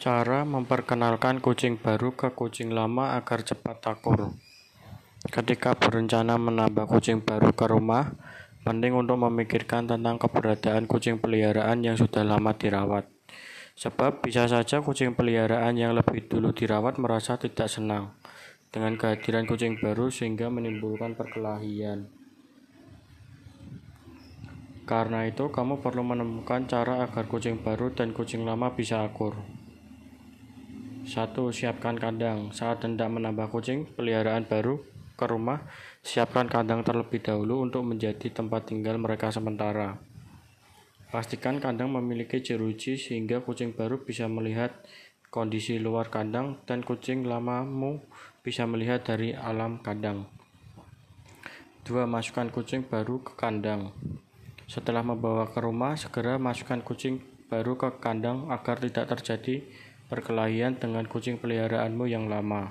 Cara memperkenalkan kucing baru ke kucing lama agar cepat akur. Ketika berencana menambah kucing baru ke rumah, penting untuk memikirkan tentang keberadaan kucing peliharaan yang sudah lama dirawat. Sebab bisa saja kucing peliharaan yang lebih dulu dirawat merasa tidak senang dengan kehadiran kucing baru sehingga menimbulkan perkelahian. Karena itu, kamu perlu menemukan cara agar kucing baru dan kucing lama bisa akur. 1. Siapkan kandang. Saat hendak menambah kucing peliharaan baru ke rumah, siapkan kandang terlebih dahulu untuk menjadi tempat tinggal mereka sementara. Pastikan kandang memiliki jeruji sehingga kucing baru bisa melihat kondisi luar kandang dan kucing lamamu bisa melihat dari alam kandang. 2. Masukkan kucing baru ke kandang. Setelah membawa ke rumah, segera masukkan kucing baru ke kandang agar tidak terjadi perkelahian dengan kucing peliharaanmu yang lama.